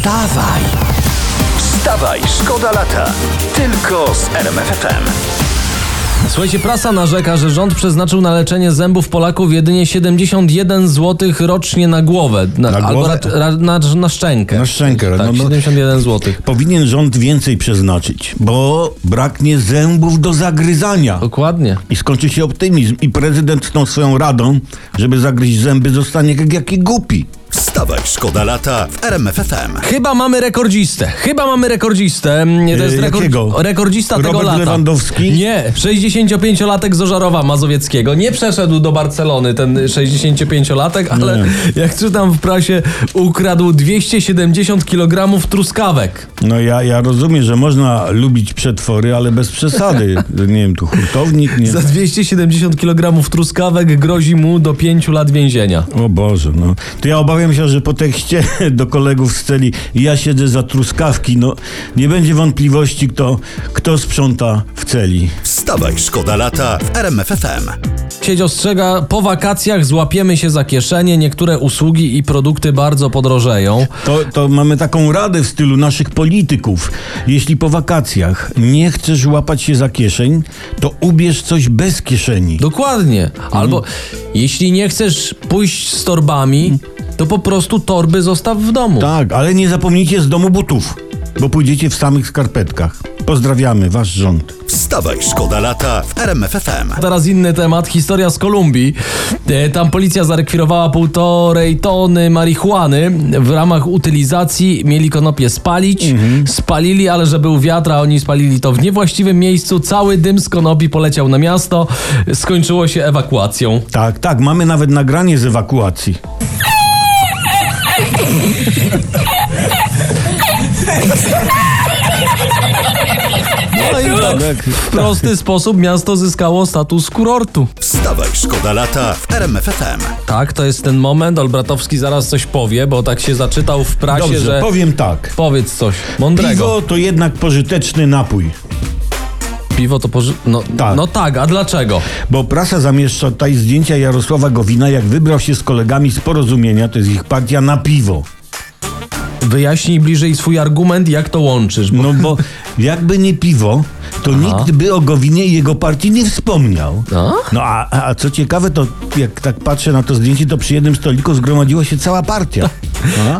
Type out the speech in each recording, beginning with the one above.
Wstawaj! Wstawaj, szkoda lata. Tylko z RMFFM. Słuchajcie, prasa narzeka, że rząd przeznaczył na leczenie zębów Polaków jedynie 71 zł rocznie na głowę. Na, Na albo głowę? ra, ra, na, na szczękę. Na szczękę, Tak, no, no. 71 zł. Powinien rząd więcej przeznaczyć, bo braknie zębów do zagryzania. Dokładnie. I skończy się optymizm. I prezydent tą swoją radą, żeby zagryźć zęby, zostanie jak jaki głupi. Wstawaj, szkoda lata w RMFFM. Chyba mamy rekordzistę. Chyba mamy rekordzistę. To jest Yy, jakiego? rekordzista tego Robert lata. Lewandowski? Nie, 65-latek z Ożarowa Mazowieckiego. Nie przeszedł do Barcelony ten 65-latek, ale jak czytam w prasie, ukradł 270 kg truskawek. No ja, ja rozumiem, że można lubić przetwory, ale bez przesady. nie wiem, tu hurtownik, nie. Za 270 kg truskawek grozi mu do 5 lat więzienia. O Boże, no. To ja obawiam się, że po tekście do kolegów z celi ja siedzę za truskawki, no nie będzie wątpliwości, kto, kto sprząta w celi. Wstawaj, szkoda lata w RMFFM. Sieć ostrzega, po wakacjach złapiemy się za kieszenie, niektóre usługi i produkty bardzo podrożeją. To, to mamy taką radę w stylu naszych polityków. Jeśli po wakacjach nie chcesz łapać się za kieszeń, to ubierz coś bez kieszeni. Dokładnie. Albo jeśli nie chcesz pójść z torbami, to po prostu torby zostaw w domu. Tak, ale nie zapomnijcie z domu butów, bo pójdziecie w samych skarpetkach. Pozdrawiamy, wasz rząd. Wstawaj, szkoda lata w RMFFM. Teraz inny temat, historia z Kolumbii. E, Tam policja zarekwirowała półtorej tony marihuany. W ramach utylizacji mieli konopie spalić. Spalili, ale że był wiatr, a oni spalili to w niewłaściwym miejscu. Cały dym z konopi poleciał na miasto. Skończyło się ewakuacją. Tak, tak, mamy nawet nagranie z ewakuacji. No i tak w prosty sposób miasto zyskało status kurortu. Wstawaj, szkoda lata w RMFFM. Tak, to jest ten moment. Olbratowski zaraz coś powie, bo tak się zaczytał w prasie, Dobrze, że... powiem tak. Powiedz coś mądrego. Piwo to jednak pożyteczny napój. Piwo to poży... No Tak. no tak, a dlaczego? Bo prasa zamieszcza tutaj zdjęcia Jarosława Gowina, jak wybrał się z kolegami z porozumienia, to jest ich partia na piwo. Wyjaśnij bliżej swój argument, jak to łączysz. Bo... No bo jakby nie piwo, to nikt by o Gowinie i jego partii nie wspomniał. A? No a, a co ciekawe, to jak tak patrzę na to zdjęcie, to przy jednym stoliku zgromadziła się cała partia.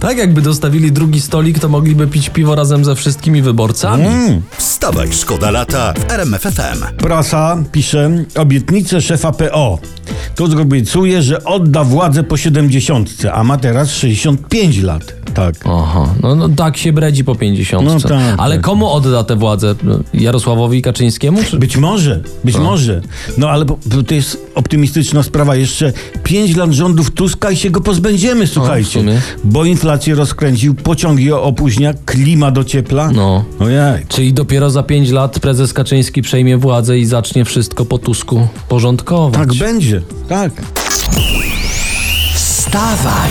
Tak jakby dostawili drugi stolik, to mogliby pić piwo razem ze wszystkimi wyborcami. Mm. Wstawaj, szkoda lata w RMFFM. Prasa pisze obietnicę szefa PO. To obiecuje, że odda władzę po 70, a ma teraz 65 lat. Tak. Aha, no, no tak się bredzi po 50. No tak, Ale tak. komu odda tę władzę? Jarosławowi Kaczyńskiemu? Czy... Być może, być może. No ale to jest optymistyczna sprawa. Jeszcze 5 lat rządów Tuska i się go pozbędziemy, słuchajcie. sumie. bo inflację rozkręcił, pociągi opóźnia, klima dociepla. No. Ojej. Czyli dopiero za 5 lat prezes Kaczyński przejmie władzę i zacznie wszystko po Tusku porządkować. Tak będzie, tak. Wstawaj!